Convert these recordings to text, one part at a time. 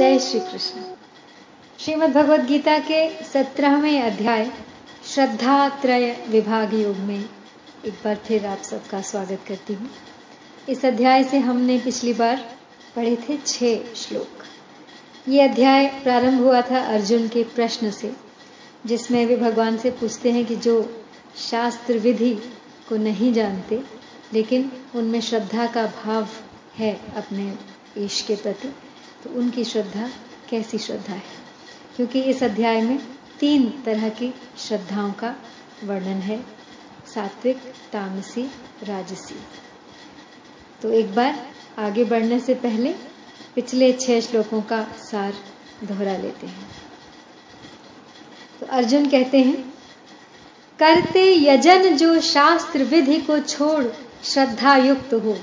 जय श्री कृष्ण श्रीमद् भगवद गीता के सत्रहवें अध्याय श्रद्धा त्रय विभाग योग में एक बार फिर आप सबका स्वागत करती हूँ। इस अध्याय से हमने पिछली बार पढ़े थे छह श्लोक। ये अध्याय प्रारंभ हुआ था अर्जुन के प्रश्न से, जिसमें वे भगवान से पूछते हैं कि जो शास्त्र विधि को नहीं जानते, लेकिन उनमें श्रद्धा का भाव है अपने ईश के प्रति। तो उनकी श्रद्धा कैसी श्रद्धा है? क्योंकि इस अध्याय में तीन तरह की श्रद्धाओं का वर्णन है, सात्विक, तामसी, राजसी। तो एक बार आगे बढ़ने से पहले पिछले छह श्लोकों का सार दोहरा लेते हैं। तो अर्जुन कहते हैं, करते यजन जो शास्त्र विधि को छोड़ श्रद्धा युक्त हो,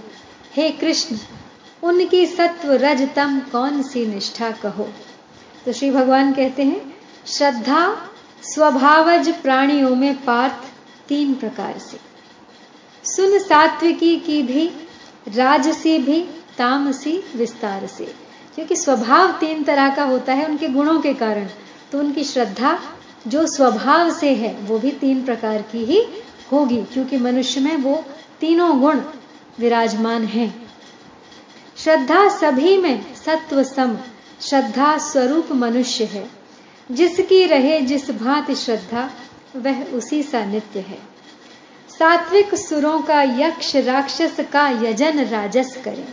हे कृष्ण उनकी सत्व रजतम कौन सी निष्ठा कहो? तो श्री भगवान कहते हैं, श्रद्धा स्वभावज प्राणियों में पार्थ तीन प्रकार से। सुन सात्विकी की भी, राजसी भी, तामसी विस्तार से। क्योंकि स्वभाव तीन तरह का होता है, उनके गुणों के कारण। तो उनकी श्रद्धा जो स्वभाव से है, वो भी तीन प्रकार की ही होगी। क्योंकि मनुष्य में वो तीनों गुण विराजमान हैं। श्रद्धा सभी में सत्व सम। श्रद्धा स्वरूप मनुष्य है। जिसकी रहे जिस भांति श्रद्धा, वह उसी सा नित्य है। सात्विक सुरों का यक्ष राक्षस का यजन राजस करे।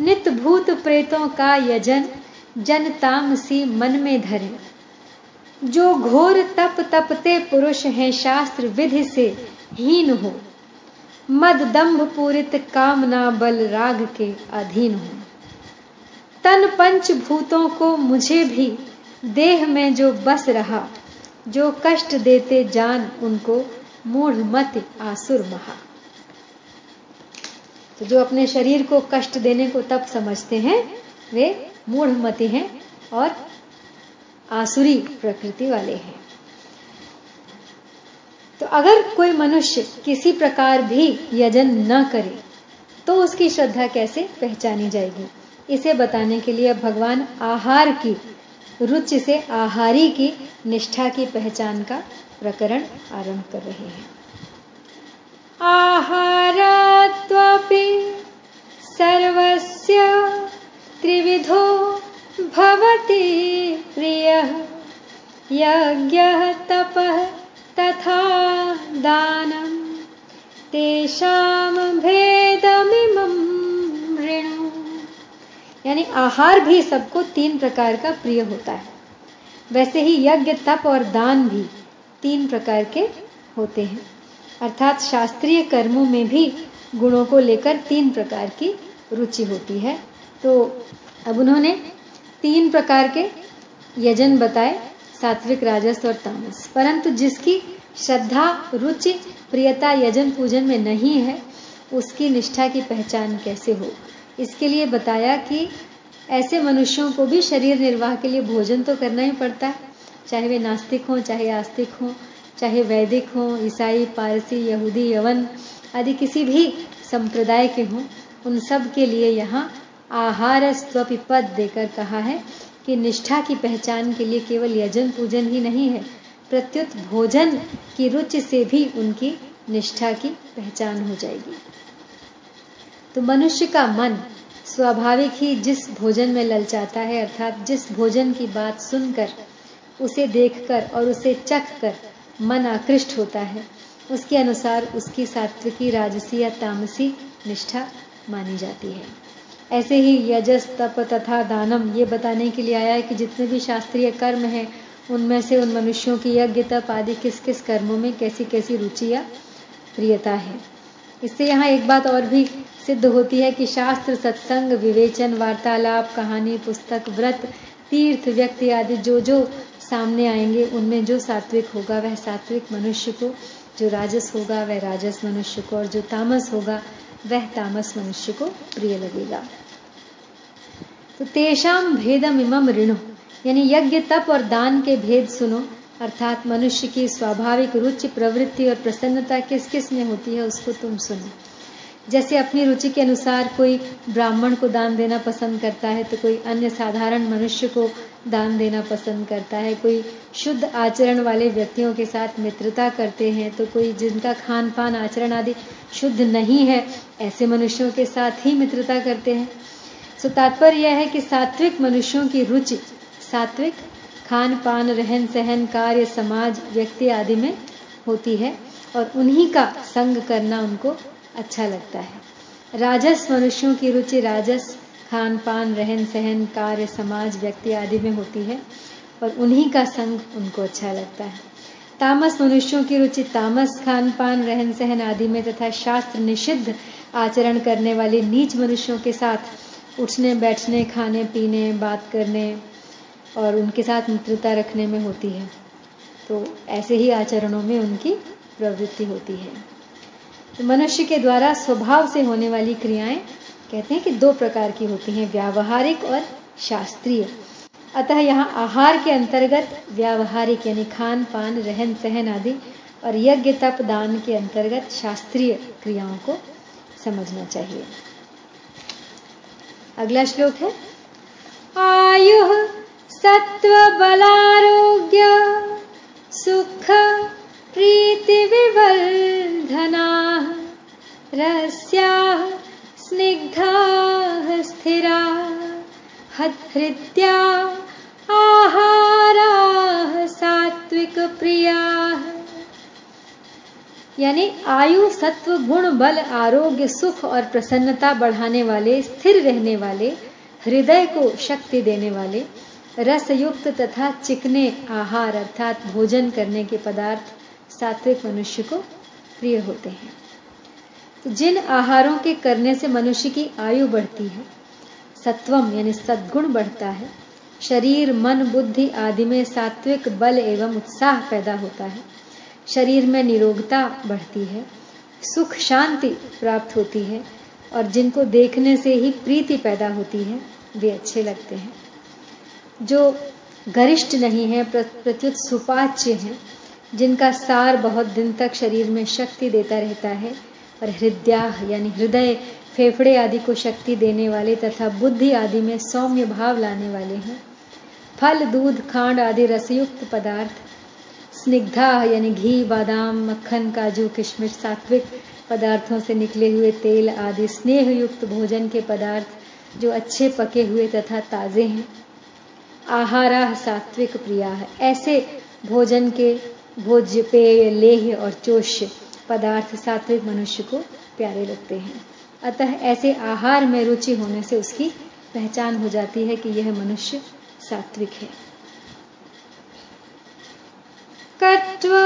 नित भूत प्रेतों का यजन जन तामसी मन में धरे। जो घोर तप तपते पुरुष हैं शास्त्र विधि से हीन हो। मद दंभ पूरित कामना बल राग के अधीन हूँ। तन पंच भूतों को मुझे भी, देह में जो बस रहा, जो कष्ट देते जान, उनको मूढ़ मत आसुर महा। तो जो अपने शरीर को कष्ट देने को तब समझते हैं, वे मूढ़मति हैं और आसुरी प्रकृति वाले हैं। तो अगर कोई मनुष्य किसी प्रकार भी यजन न करे तो उसकी श्रद्धा कैसे पहचानी जाएगी? इसे बताने के लिए भगवान आहार की, रुचि से आहारी की निष्ठा की पहचान का प्रकरण आरंभ कर रहे हैं। आहारत्वपि सर्वस्य त्रिविधो भवति प्रियः, यज्ञः तपः तथा दानम् तेषाम भेदमिमं ऋणु यानी आहार भी सबको तीन प्रकार का प्रिय होता है। वैसे ही यज्ञ, तप और दान भी तीन प्रकार के होते हैं। अर्थात शास्त्रीय कर्मों में भी गुणों को लेकर तीन प्रकार की रुचि होती है। तो अब उन्होंने तीन प्रकार के यजन बताए। सात्विक राजस और तामस। परंतु जिसकी श्रद्धा, रुचि, प्रियता, यजन, पूजन में नहीं है, उसकी निष्ठा की पहचान कैसे हो? इसके लिए बताया कि ऐसे मनुष्यों को भी शरीर निर्वाह के लिए भोजन तो करना ही पड़ता है। चाहे वे नास्तिक हों, चाहे आस्तिक हों, चाहे वैदिक हों, ईसाई, पारसी, यहूदी, यवन आदि किसी भी संप्रदाय के हों, उन सब के लिए यहाँ आहार स्वपि पद देकर कहा है। कि निष्ठा की पहचान के लिए केवल यजन पूजन ही नहीं है, प्रत्युत भोजन की रुचि से भी उनकी निष्ठा की पहचान हो जाएगी। तो मनुष्य का मन स्वाभाविक ही जिस भोजन में ललचाता है, अर्थात जिस भोजन की बात सुनकर, उसे देखकर और उसे चख कर मन आकृष्ट होता है, उसके अनुसार उसकी सात्विकी, राजसी या तामसी निष्ठा मानी जाती है। ऐसे ही यजस, तप तथा दानम, ये बताने के लिए आया है कि जितने भी शास्त्रीय कर्म हैं, उनमें से उन मनुष्यों की यज्ञ, तप आदि किस किस कर्मों में कैसी कैसी रुचि या प्रियता है। इससे यहाँ एक बात और भी सिद्ध होती है कि शास्त्र, सत्संग, विवेचन, वार्तालाप, कहानी, पुस्तक, व्रत, तीर्थ, व्यक्ति आदि जो जो सामने आएँगे, उनमें जो सात्विक होगा वह सात्विक मनुष्य को, जो राजस होगा वह राजस मनुष्य को, और जो तामस होगा वह तामस मनुष्य को प्रिय लगेगा। तो तेषाम भेदम इमम ऋणु। यानी यज्ञ, तप और दान के भेद सुनो। अर्थात मनुष्य की स्वाभाविक रुचि, प्रवृत्ति और प्रसन्नता किस किसमें होती है उसको तुम सुनो। जैसे अपनी रुचि के अनुसार कोई ब्राह्मण को दान देना पसंद करता है तो कोई अन्य साधारण मनुष्य को दान देना पसंद करता है। कोई शुद्ध आचरण वाले व्यक्तियों के साथ मित्रता करते हैं तो कोई जिनका खान पान आचरण आदि शुद्ध नहीं है, ऐसे मनुष्यों के साथ ही मित्रता करते हैं। सो तात्पर्य यह है कि सात्विक मनुष्यों की रुचि, सात्विक खान पान, रहन सहन, कार्य, समाज, व्यक्ति आदि में होती है और उन्हीं का संग करना उनको अच्छा लगता है। राजस मनुष्यों की रुचि राजस, खान पान, रहन सहन, कार्य, समाज, व्यक्ति आदि में होती है और उन्हीं का संग उनको अच्छा लगता है। तामस मनुष्यों की रुचि तामस, खान पान, रहन सहन आदि में तथा शास्त्र निषिद्ध आचरण करने वाले नीच मनुष्यों के साथ उठने, बैठने, खाने, पीने, बात करने और उनके साथ मित्रता रखने में होती है। तो ऐसे ही आचरणों में उनकी प्रवृत्ति होती है। तो मनुष्य के द्वारा स्वभाव से होने वाली क्रियाएँ कहते हैं कि दो प्रकार की होती हैं, व्यावहारिक और शास्त्रीय। अतः यहाँ आहार के अंतर्गत व्यावहारिक यानी खान पान रहन सहन आदि और यज्ञ, तप, दान के अंतर्गत शास्त्रीय क्रियाओं को समझना चाहिए। अगला श्लोक है। आयु सत्व बलारोग्य सुख, प्रीति विवर्धना रस्याः स्निग्धाः स्थिरा हृद्या आहारा सात्विक प्रिया यानी आयु, सत्व, गुण, बल, आरोग्य, सुख और प्रसन्नता बढ़ाने वाले, स्थिर रहने वाले, हृदय को शक्ति देने वाले, रसयुक्त तथा चिकने आहार अर्थात भोजन करने के पदार्थ सात्विक मनुष्य को प्रिय होते हैं। तो जिन आहारों के करने से मनुष्य की आयु बढ़ती है, सत्वम यानी सद्गुण बढ़ता है, शरीर, मन, बुद्धि आदि में सात्विक बल एवं उत्साह पैदा होता है शरीर में निरोगता बढ़ती है, सुख शांति प्राप्त होती है और जिनको देखने से ही प्रीति पैदा होती है, वे अच्छे लगते हैं। जो गरिष्ठ नहीं है प्रत्युत सुपाच्य हैं, जिनका सार बहुत दिन तक शरीर में शक्ति देता रहता है और हृदया यानी हृदय, फेफड़े आदि को शक्ति देने वाले तथा बुद्धि आदि में सौम्य भाव लाने वाले हैं। फल, दूध, खांड आदि रसयुक्त पदार्थ स्निग्धा, यानी घी, बादाम, मक्खन, काजू, किशमिश, सात्विक पदार्थों से निकले हुए तेल आदि स्नेह युक्त भोजन के पदार्थ जो अच्छे पके हुए तथा ताजे हैं। आहारा सात्विक प्रिया है। ऐसे भोजन के भोज्य, पेय, लेह और चोष्य पदार्थ सात्विक मनुष्य को प्यारे लगते हैं। अतः ऐसे आहार में रुचि होने से उसकी पहचान हो जाती है कि यह मनुष्य सात्विक है। कट्व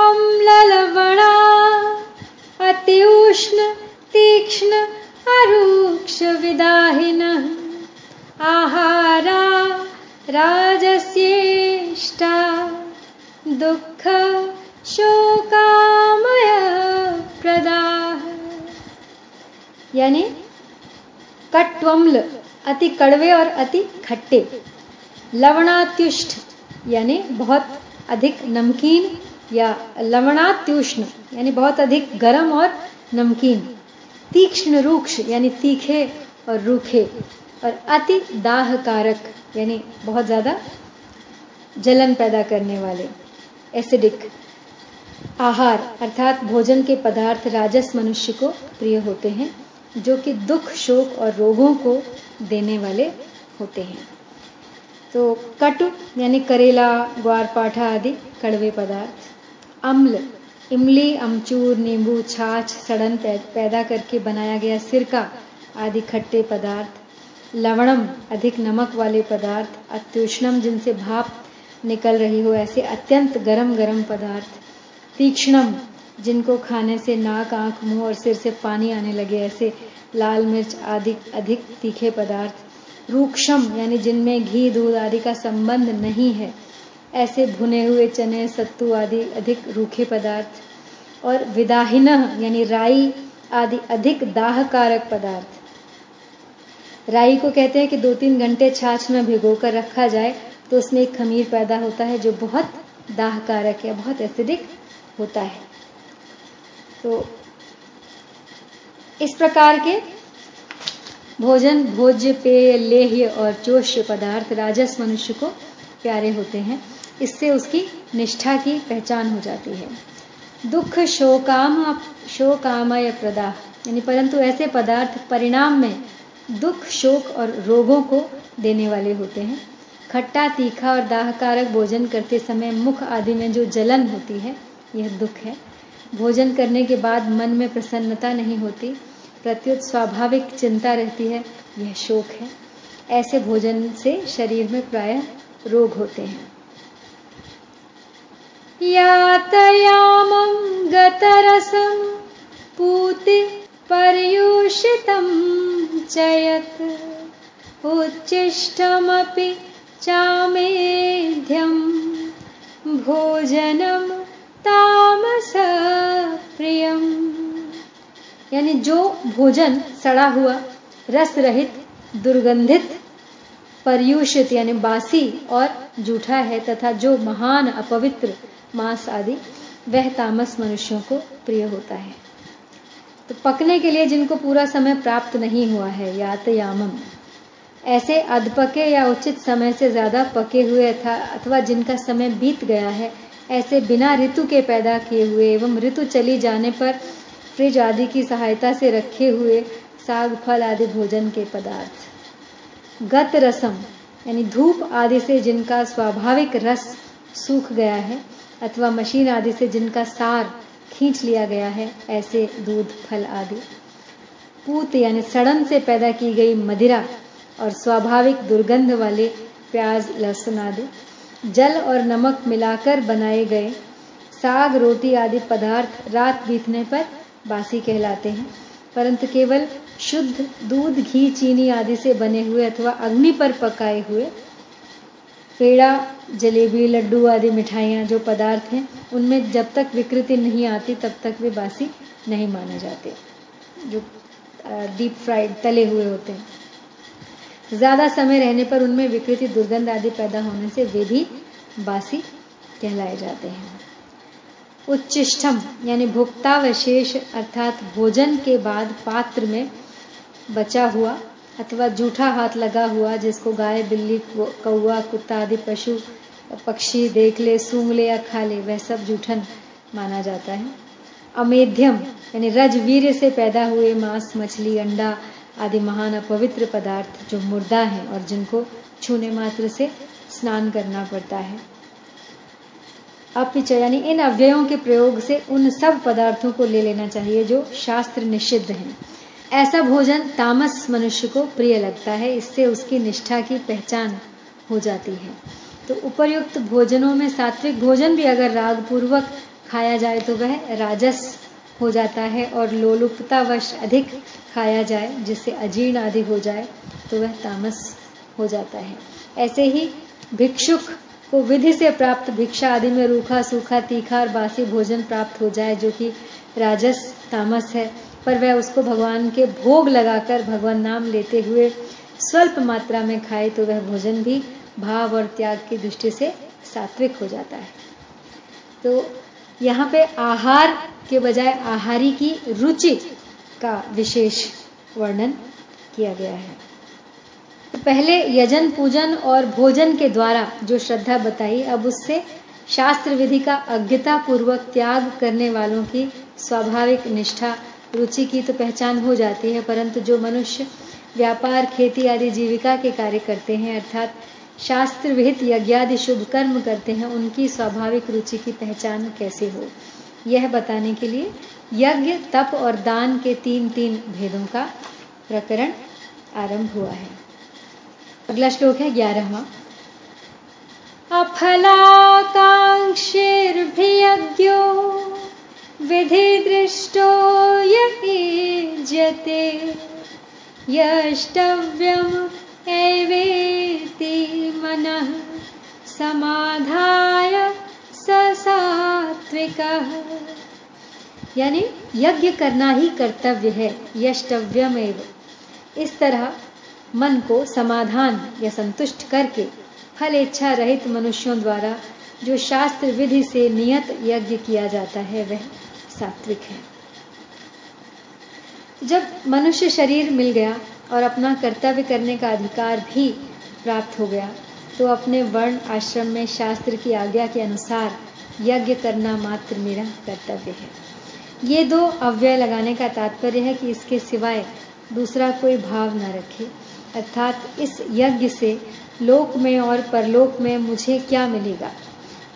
अम्लवणा अति उष्ण, तीक्ष्ण, अरूक्ष विदाहिन। आहारा राजस्येष्टा। दुख शोकामय प्रदा यानी कट्वम्ल, अति कड़वे और अति खट्टे। लवणात्युष्ट, यानी बहुत अधिक नमकीन या लवणात्युष्ण यानी बहुत अधिक गर्म और नमकीन, तीक्ष्ण रूक्ष, यानी तीखे और रूखे, और अति दाह कारक यानी बहुत ज़्यादा जलन पैदा करने वाले एसिडिक आहार, अर्थात भोजन के पदार्थ राजस मनुष्य को प्रिय होते हैं, जो कि दुख, शोक और रोगों को देने वाले होते हैं। तो कटु, यानी करेला ग्वारपाठा आदि, कड़वे पदार्थ। अम्ल, इमली, अमचूर, नींबू, छाछ, सड़न पैदा करके बनाया गया सिरका आदि खट्टे पदार्थ। लवणम, अधिक नमक वाले पदार्थ। अत्युष्णम, जिनसे भाप निकल रही हो, ऐसे अत्यंत गरम गरम पदार्थ। तीक्ष्णम, जिनको खाने से नाक, आँख, मुँह और सिर से पानी आने लगे, ऐसे लाल मिर्च आदि अधिक तीखे पदार्थ। रूक्षम, यानी जिनमें घी, दूध आदि का संबंध नहीं है। ऐसे भुने हुए चने, सत्तू आदि अधिक रूखे पदार्थ और विदाहीन, यानी राई आदि अधिक दाहकारक पदार्थ। राई को कहते हैं कि दो तीन घंटे छाछ में भिगोकर रखा जाए तो उसमें एक खमीर पैदा होता है जो बहुत दाहकारक है बहुत एसिडिक होता है। तो इस प्रकार के भोजन, भोज्य, पेय लेह्य और चोष्य पदार्थ राजस मनुष्य को प्यारे होते हैं। इससे उसकी निष्ठा की पहचान हो जाती है। दुख शोकाम, शोकामय प्रदा। यानी परंतु ऐसे पदार्थ परिणाम में दुख, शोक और रोगों को देने वाले होते हैं। खट्टा, तीखा और दाहकारक भोजन करते समय मुख आदि में जो जलन होती है, यह दुख है। भोजन करने के बाद मन में प्रसन्नता नहीं होती। प्रत्युत स्वाभाविक चिंता रहती है, यह शोक है। ऐसे भोजन से शरीर में प्राय रोग होते हैं। यातयामं गतरसं पूति पर्यूषितं चयत्। उच्चिष्टमपि चामेध्यं भोजनं तामस प्रियम् यानी जो भोजन सड़ा हुआ रस रहित दुर्गंधित, पर्यूषित यानी बासी और जूठा है तथा जो महान अपवित्र मांस आदि, वह तामस मनुष्यों को प्रिय होता है। तो पकने के लिए जिनको पूरा समय प्राप्त नहीं हुआ है, यातयामम। ऐसे अधपके या उचित समय से ज़्यादा पके हुए था अथवा जिनका समय बीत गया है, ऐसे बिना ऋतु के पैदा किए हुए एवं ऋतु चली जाने पर फ्रिज आदि की सहायता से रखे हुए साग, फल आदि भोजन के पदार्थ। गत रसम, यानी धूप आदि से जिनका स्वाभाविक रस सूख गया है, अथवा मशीन आदि से जिनका सार खींच लिया गया है, ऐसे दूध, फल आदि। पूत, यानी सड़न से पैदा की गई मदिरा और स्वाभाविक दुर्गंध वाले प्याज, लहसुन आदि, जल और नमक मिलाकर बनाए गए साग, रोटी आदि पदार्थ रात बीतने पर बासी कहलाते हैं। परंतु केवल शुद्ध दूध, घी, चीनी आदि से बने हुए अथवा अग्नि पर पकाए हुए पेड़ा, जलेबी, लड्डू आदि मिठाइयाँ जो पदार्थ हैं, उनमें जब तक विकृति नहीं आती, तब तक वे बासी नहीं माने जाते, जो डीप फ्राइड तले हुए होते हैं। ज़्यादा समय रहने पर उनमें विकृति, दुर्गंध आदि पैदा होने से वे भी बासी कहलाए जाते हैं। उच्चिष्टम यानी भुक्तावशेष अर्थात भोजन के बाद पात्र में बचा हुआ अथवा जूठा हाथ लगा हुआ जिसको गाय, बिल्ली कौआ कुत्ता आदि पशु, पक्षी देख ले, सूंघ ले या खा ले, वह सब जूठन माना जाता है। अमेध्यम, यानी रजवीर से पैदा हुए मांस, मछली, अंडा आदि महान अपवित्र पदार्थ जो मुर्दा है और जिनको छूने मात्र से स्नान करना पड़ता है। अपिच यानी इन अव्ययों के प्रयोग से उन सब पदार्थों को ले लेना चाहिए जो शास्त्र निषिद्ध हैं। ऐसा भोजन तामस मनुष्य को प्रिय लगता है, इससे उसकी निष्ठा की पहचान हो जाती है। तो उपयुक्त भोजनों में सात्विक भोजन भी अगर राग पूर्वक खाया जाए तो वह राजस हो जाता है और लोलुपतावश अधिक खाया जाए, जिससे अजीर्ण आदि हो जाए तो वह तामस हो जाता है। ऐसे ही भिक्षुक को विधि से प्राप्त भिक्षा आदि में रूखा, सूखा, तीखा और बासी भोजन प्राप्त हो जाए, जो कि राजस तामस है। पर वह उसको भगवान के भोग लगाकर भगवान नाम लेते हुए स्वल्प मात्रा में खाए तो वह भोजन भी भाव और त्याग की दृष्टि से सात्विक हो जाता है। तो यहाँ पे आहार के बजाय आहारी की रुचि का विशेष वर्णन किया गया है। पहले यजन पूजन और भोजन के द्वारा जो श्रद्धा बताई, अब उससे शास्त्र विधि का अज्ञता पूर्वक त्याग करने वालों की स्वाभाविक निष्ठा, रुचि की तो पहचान हो जाती है, परंतु जो मनुष्य व्यापार, खेती आदि जीविका के कार्य करते हैं, अर्थात शास्त्र विहित यज्ञादि शुभ कर्म करते हैं, उनकी स्वाभाविक रुचि की पहचान कैसे हो? यह बताने के लिए यज्ञ, तप और दान के तीन तीन भेदों का प्रकरण आरंभ हुआ है। अगला श्लोक है ग्यारहवा। अफलाकांक्षिर्भियज्ञो विधिदृष्टो यज्यते यष्टव्यम् एवेति मनः, समाधाय सात्विकः यानी यज्ञ करना ही कर्तव्य है यष्टव्यम एव इस तरह मन को समाधान या संतुष्ट करके फल इच्छा रहित मनुष्यों द्वारा जो शास्त्र विधि से नियत यज्ञ किया जाता है, वह सात्विक है। जब मनुष्य शरीर मिल गया और अपना कर्तव्य करने का अधिकार भी प्राप्त हो गया तो अपने वर्ण आश्रम में शास्त्र की आज्ञा के अनुसार यज्ञ करना मात्र मेरा कर्तव्य है। ये दो अव्यय लगाने का तात्पर्य है कि इसके सिवाय दूसरा कोई भाव न रखे। अर्थात इस यज्ञ से लोक में और परलोक में मुझे क्या मिलेगा?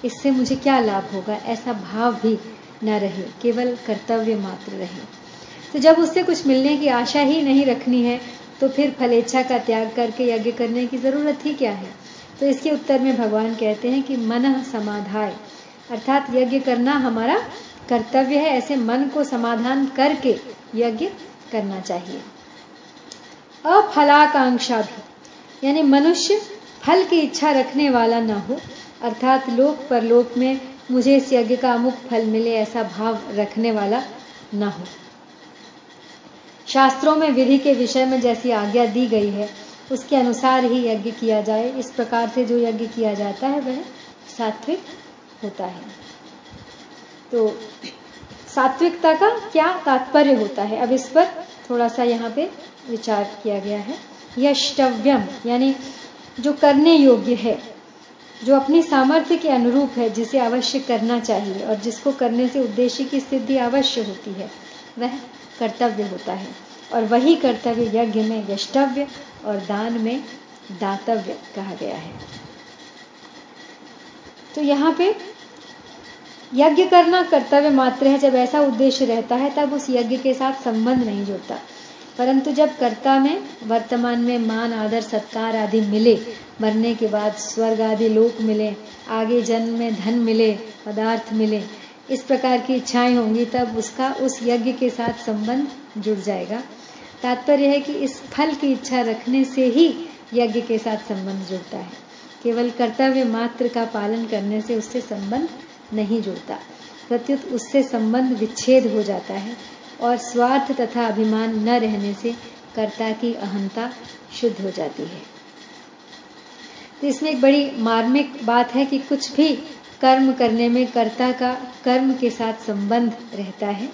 इससे मुझे क्या लाभ होगा? ऐसा भाव भी न रहे, केवल कर्तव्य मात्र रहे। तो जब उससे कुछ मिलने की आशा ही नहीं रखनी है तो फिर फलेच्छा का त्याग करके यज्ञ करने की ज़रूरत ही क्या है? तो इसके उत्तर में भगवान कहते हैं कि मन समाधाय। अर्थात यज्ञ करना हमारा कर्तव्य है, ऐसे मन को समाधान करके यज्ञ करना चाहिए। अफलाकांक्षा भी। यानी मनुष्य फल की इच्छा रखने वाला ना हो, अर्थात लोक परलोक में मुझे इस यज्ञ का अमुक फल मिले ऐसा भाव रखने वाला न हो। शास्त्रों में विधि के विषय में जैसी आज्ञा दी गई है, उसके अनुसार ही यज्ञ किया जाए। इस प्रकार से जो यज्ञ किया जाता है, वह सात्विक होता है। तो सात्विकता का क्या तात्पर्य होता है? अब इस पर थोड़ा सा यहाँ पे विचार किया गया है। यष्टव्यम, यानी जो करने योग्य है, जो अपनी सामर्थ्य के अनुरूप है, जिसे अवश्य करना चाहिए और जिसको करने से उद्देश्य की सिद्धि अवश्य होती है, वह कर्तव्य होता है। और वही कर्तव्य यज्ञ में यष्टव्य और दान में दातव्य कहा गया है। तो यहाँ पे यज्ञ करना कर्तव्य मात्र है। जब ऐसा उद्देश्य रहता है, तब उस यज्ञ के साथ संबंध नहीं जुड़ता। परंतु जब कर्ता में, वर्तमान में मान, आदर, सत्कार आदि मिले, मरने के बाद स्वर्ग आदि लोक मिले, आगे जन्म में धन मिले, पदार्थ मिले, इस प्रकार की इच्छाएँ होंगी, तब उसका उस यज्ञ के साथ संबंध जुड़ जाएगा। तात्पर्य है कि इस फल की इच्छा रखने से ही यज्ञ के साथ संबंध जुड़ता है। केवल कर्तव्य मात्र का पालन करने से उससे संबंध नहीं जुड़ता। प्रत्युत उससे संबंध विच्छेद हो जाता है। और स्वार्थ तथा अभिमान न रहने से कर्ता की अहंता शुद्ध हो जाती है। तो इसमें एक बड़ी मार्मिक बात है कि कुछ भी कर्म करने में कर्ता का कर्म के साथ संबंध रहता है।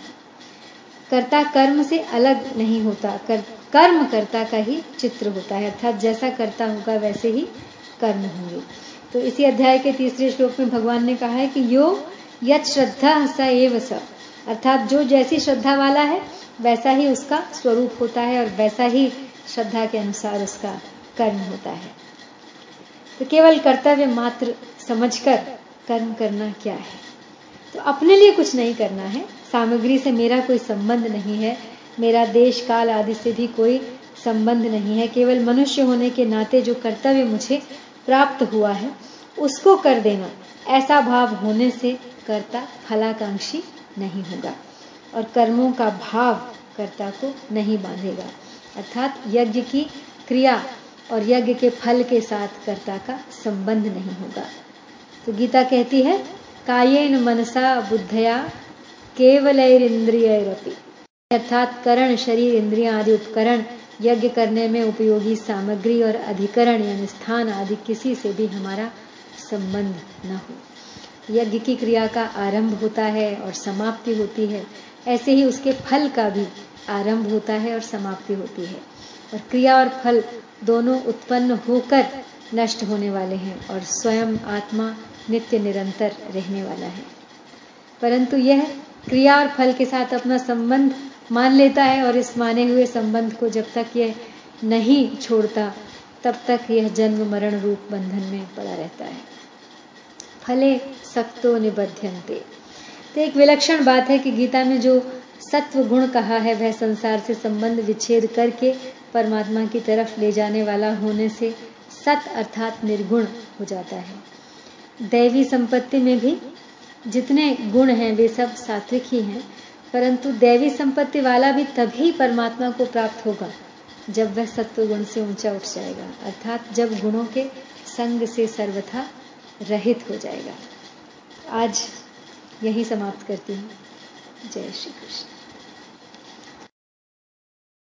कर्ता कर्म से अलग नहीं होता कर, कर्म कर्ता का ही चित्र होता है अर्थात जैसा कर्ता होगा वैसे ही कर्म होंगे। तो इसी अध्याय के तीसरे श्लोक में भगवान ने कहा है कि यो यत श्रद्धा स एव स। अर्थात जो जैसी श्रद्धा वाला है, वैसा ही उसका स्वरूप होता है और वैसा ही श्रद्धा के अनुसार उसका कर्म होता है। तो केवल कर्तव्य मात्र समझकर कर्म करना क्या है? तो अपने लिए कुछ नहीं करना है। सामग्री से मेरा कोई संबंध नहीं है। मेरा देश, काल आदि से भी कोई संबंध नहीं है। केवल मनुष्य होने के नाते जो कर्तव्य मुझे प्राप्त हुआ है, उसको कर देना। ऐसा भाव होने से कर्ता फलाकांक्षी नहीं होगा। और कर्मों का भाव कर्ता को नहीं बांधेगा। अर्थात यज्ञ की क्रिया और यज्ञ के फल के साथ कर्ता का संबंध नहीं होगा। तो गीता कहती है, कायेन मनसा बुद्धया केवल इंद्रियरपी अर्थात करण, शरीर, इंद्रिया आदि उपकरण यज्ञ करने में उपयोगी सामग्री और अधिकरण यानी स्थान आदि किसी से भी हमारा संबंध न हो। यज्ञ की क्रिया का आरंभ होता है और समाप्ति होती है। ऐसे ही उसके फल का भी आरंभ होता है और समाप्ति होती है। और क्रिया और फल दोनों उत्पन्न होकर नष्ट होने वाले हैं और स्वयं आत्मा नित्य निरंतर रहने वाला है। परंतु यह क्रिया और फल के साथ अपना संबंध मान लेता है और इस माने हुए संबंध को जब तक यह नहीं छोड़ता, तब तक यह जन्म मरण रूप बंधन में पड़ा रहता है। फले सक्तो निबध्यंते तो एक विलक्षण बात है कि गीता में जो सत्व गुण कहा है, वह संसार से संबंध विच्छेद करके परमात्मा की तरफ़ ले जाने वाला होने से सत अर्थात निर्गुण हो जाता है। दैवी संपत्ति में भी जितने गुण हैं, वे सब सात्विक ही हैं, परंतु दैवी संपत्ति वाला भी तभी परमात्मा को प्राप्त होगा, जब वह सत्व गुण से ऊँचा उठ जाएगा। अर्थात जब गुणों के संग से सर्वथा रहित हो जाएगा। आज यही समाप्त करती हूँ। जय श्री कृष्ण।